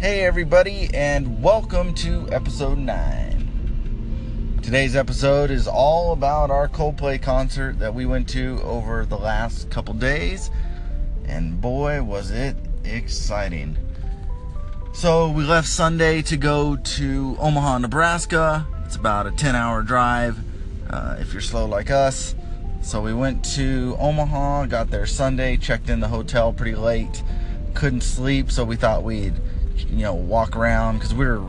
Hey, everybody, and welcome to episode 9. Today's episode is all about our Coldplay concert that we went to over the last couple days, and boy, was it exciting. So, we left Sunday to go to Omaha, Nebraska. It's about a 10 hour drive uh, if you're slow like us. So, we went to Omaha, got there Sunday, checked in the hotel pretty late, couldn't sleep, so we thought we'd you know, walk around because we were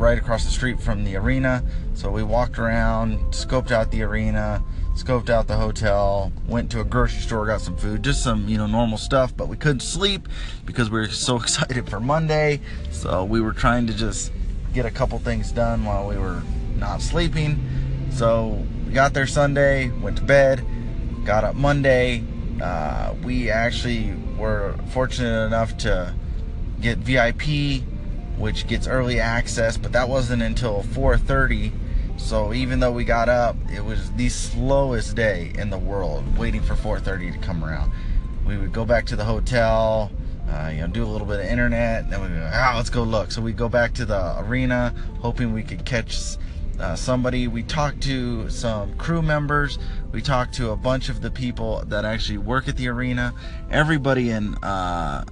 right across the street from the arena. So we walked around, scoped out the arena, scoped out the hotel, went to a grocery store, got some food, just some, you know, normal stuff, but we couldn't sleep because we were so excited for Monday. So we were trying to just get a couple things done while we were not sleeping. So we got there Sunday, went to bed, got up Monday. Uh, we actually were fortunate enough to get VIP, which gets early access, but that wasn't until 4:30. So even though we got up, it was the slowest day in the world, waiting for 4:30 to come around. We would go back to the hotel, uh, you know, do a little bit of internet, then we go, ah, let's go look. So we go back to the arena, hoping we could catch uh, somebody. We talked to some crew members. We talked to a bunch of the people that actually work at the arena. Everybody in uh,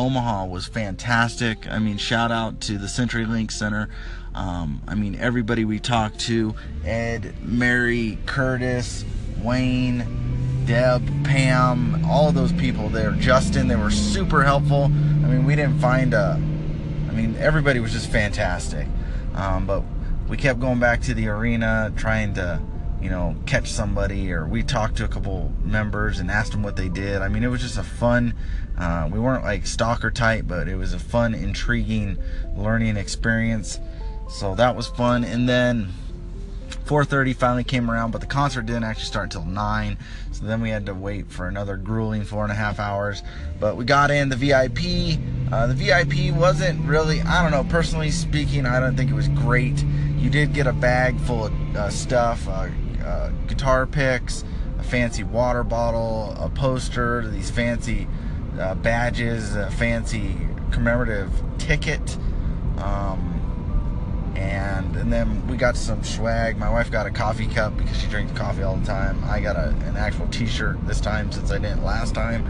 Omaha was fantastic. I mean, shout out to the CenturyLink Center. Um, I mean, everybody we talked to Ed, Mary, Curtis, Wayne, Deb, Pam, all of those people there, Justin, they were super helpful. I mean, we didn't find a, I mean, everybody was just fantastic. Um, but we kept going back to the arena trying to you know, catch somebody, or we talked to a couple members and asked them what they did. I mean, it was just a fun. Uh, we weren't like stalker type, but it was a fun, intriguing learning experience. So that was fun. And then 4:30 finally came around, but the concert didn't actually start until nine. So then we had to wait for another grueling four and a half hours. But we got in the VIP. Uh, the VIP wasn't really, I don't know, personally speaking, I don't think it was great. You did get a bag full of uh, stuff. Uh, uh, guitar picks, a fancy water bottle, a poster, these fancy uh, badges, a fancy commemorative ticket. Um, and and then we got some swag. My wife got a coffee cup because she drinks coffee all the time. I got a, an actual T-shirt this time since I didn't last time.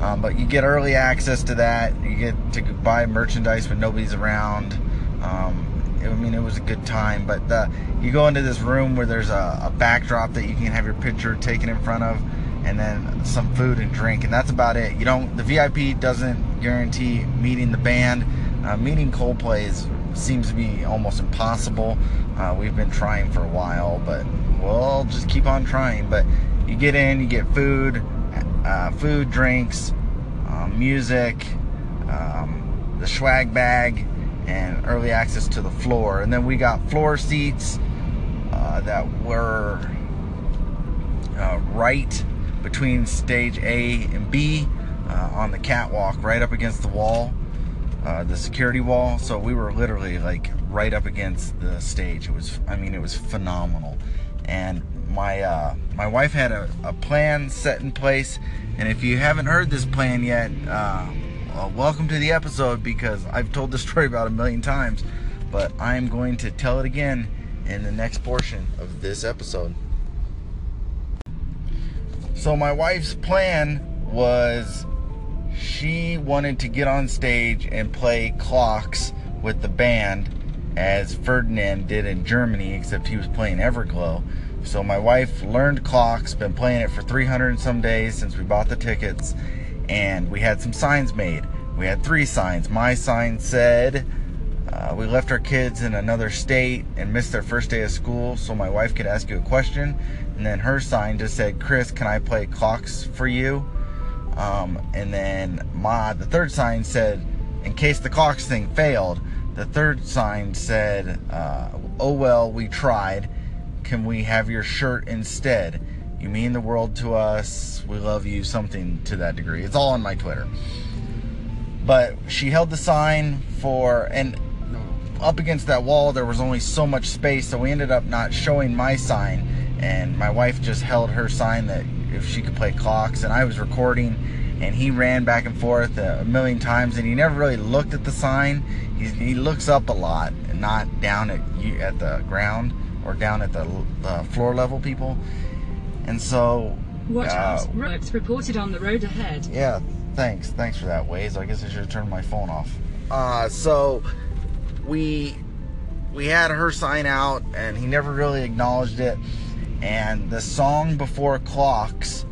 Um, but you get early access to that. You get to buy merchandise when nobody's around. Um, I mean, it was a good time. But the, you go into this room where there's a, a, backdrop that you can have your picture taken in front of, and then some food and drink, and that's about it. You don't. The VIP doesn't guarantee meeting the band. Uh, meeting Coldplay is, seems to be almost impossible. Uh, we've been trying for a while, but we'll just keep on trying. But you get in, you get food, uh, food, drinks, um, music, um, the swag bag and early access to the floor. And then we got floor seats uh, that were uh, right between stage A and B uh, on the catwalk, right up against the wall, uh, the security wall. So we were literally like right up against the stage. It was, I mean, it was phenomenal. And my uh, my wife had a, a plan set in place, and if you haven't heard this plan yet, uh, welcome to the episode because I've told this story about a million times, but I'm going to tell it again in the next portion of this episode. So, my wife's plan was she wanted to get on stage and play clocks with the band as Ferdinand did in Germany, except he was playing Everglow. So my wife learned clocks, been playing it for 300 and some days since we bought the tickets, and we had some signs made. We had three signs. My sign said, uh, We left our kids in another state and missed their first day of school so my wife could ask you a question. And then her sign just said, Chris, can I play clocks for you? Um, and then my the third sign said, in case the clocks thing failed, the third sign said, uh, "Oh well, we tried. Can we have your shirt instead? You mean the world to us. We love you." Something to that degree. It's all on my Twitter. But she held the sign for, and up against that wall, there was only so much space, so we ended up not showing my sign. And my wife just held her sign that if she could play clocks, and I was recording. and he ran back and forth a million times, and he never really looked at the sign. He's, he looks up a lot, and not down at at the ground or down at the floor level people. And so, Watch uh, out. Roads reported on the road ahead. yeah, thanks. Thanks for that, Waze. I guess I should have turned my phone off. Uh, so we we had her sign out, and he never really acknowledged it. And the song before clocks,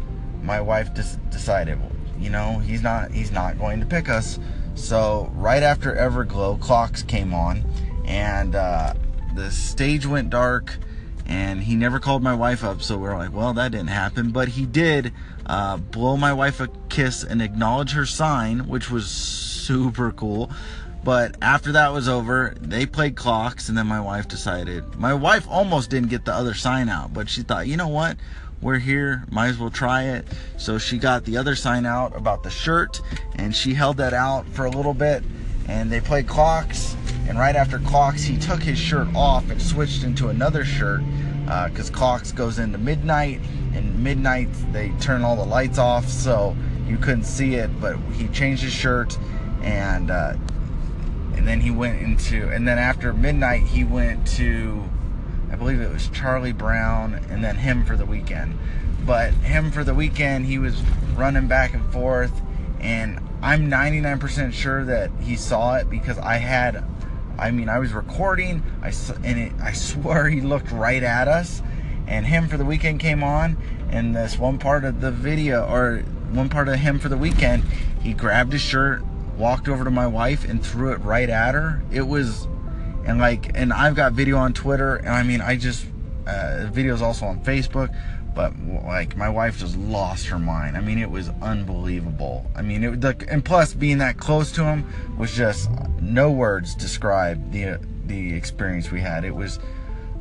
my wife just decided, you know, he's not he's not going to pick us. So right after Everglow, clocks came on, and uh, the stage went dark and he never called my wife up so we are like well that didn't happen. But he did uh, blow my wife a kiss and acknowledge her sign which was super cool. But after that was over they played clocks and then my wife decided my wife almost didn't get the other sign out but she thought you know what? We're here might as well try it. So she got the other sign out about the shirt and she held that out for a little bit and they played clocks and right after clocks he took his shirt off and switched into another shirt because clocks goes into midnight and midnight they turn all the lights off so you couldn't see it but he changed his shirt and uh, and then he went into and then after midnight he went to i believe it was charlie brown and then Hymn for the Weekend. But Hymn for the Weekend he was running back and forth and i'm 99% sure that he saw it because i had i mean i was recording i and it, i swear he looked right at us and Hymn for the Weekend came on and this one part of the video or one part of Hymn for the Weekend he grabbed his shirt walked over to my wife and threw it right at her. It was and like and i've got video on twitter and i mean i just uh videos also on facebook but like my wife just lost her mind i mean it was unbelievable i mean it the, and plus being that close to him was just no words describe the the experience we had it was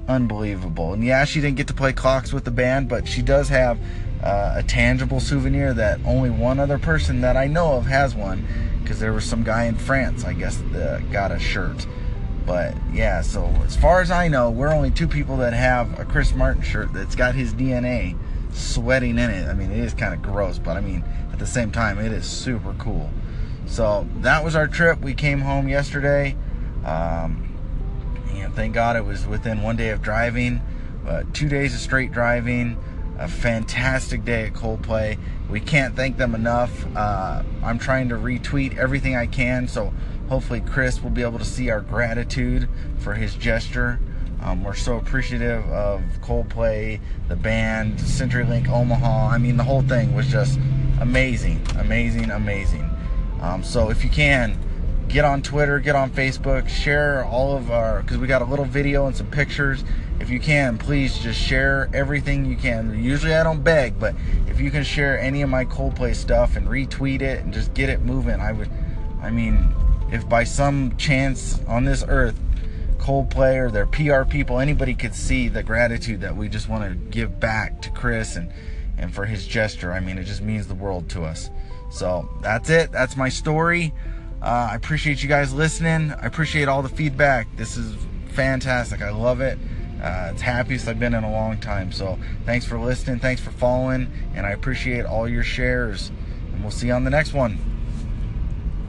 unbelievable. And yeah, she didn't get to play clocks with the band, but she does have uh, a tangible souvenir that only one other person that I know of has one. Because there was some guy in France, I guess, that got a shirt. But yeah, so as far as I know, we're only two people that have a Chris Martin shirt that's got his DNA sweating in it. I mean, it is kind of gross, but I mean, at the same time, it is super cool. So that was our trip. We came home yesterday. Um, and thank God it was within one day of driving, two days of straight driving, a fantastic day at Coldplay. We can't thank them enough. Uh, I'm trying to retweet everything I can, so hopefully Chris will be able to see our gratitude for his gesture. Um, we're so appreciative of Coldplay, the band, CenturyLink Omaha. I mean, the whole thing was just amazing, amazing, amazing. Um, so if you can, get on Twitter, get on Facebook, share all of our because we got a little video and some pictures. If you can, please just share everything you can. Usually I don't beg, but if you can share any of my Coldplay stuff and retweet it and just get it moving, I would. I mean, if by some chance on this earth, Coldplay or their PR people, anybody could see the gratitude that we just want to give back to Chris and and for his gesture. I mean, it just means the world to us. So that's it. That's my story. Uh, I appreciate you guys listening. I appreciate all the feedback. This is fantastic. I love it. Uh, it's happiest I've been in a long time. So thanks for listening. Thanks for following. And I appreciate all your shares. And we'll see you on the next one.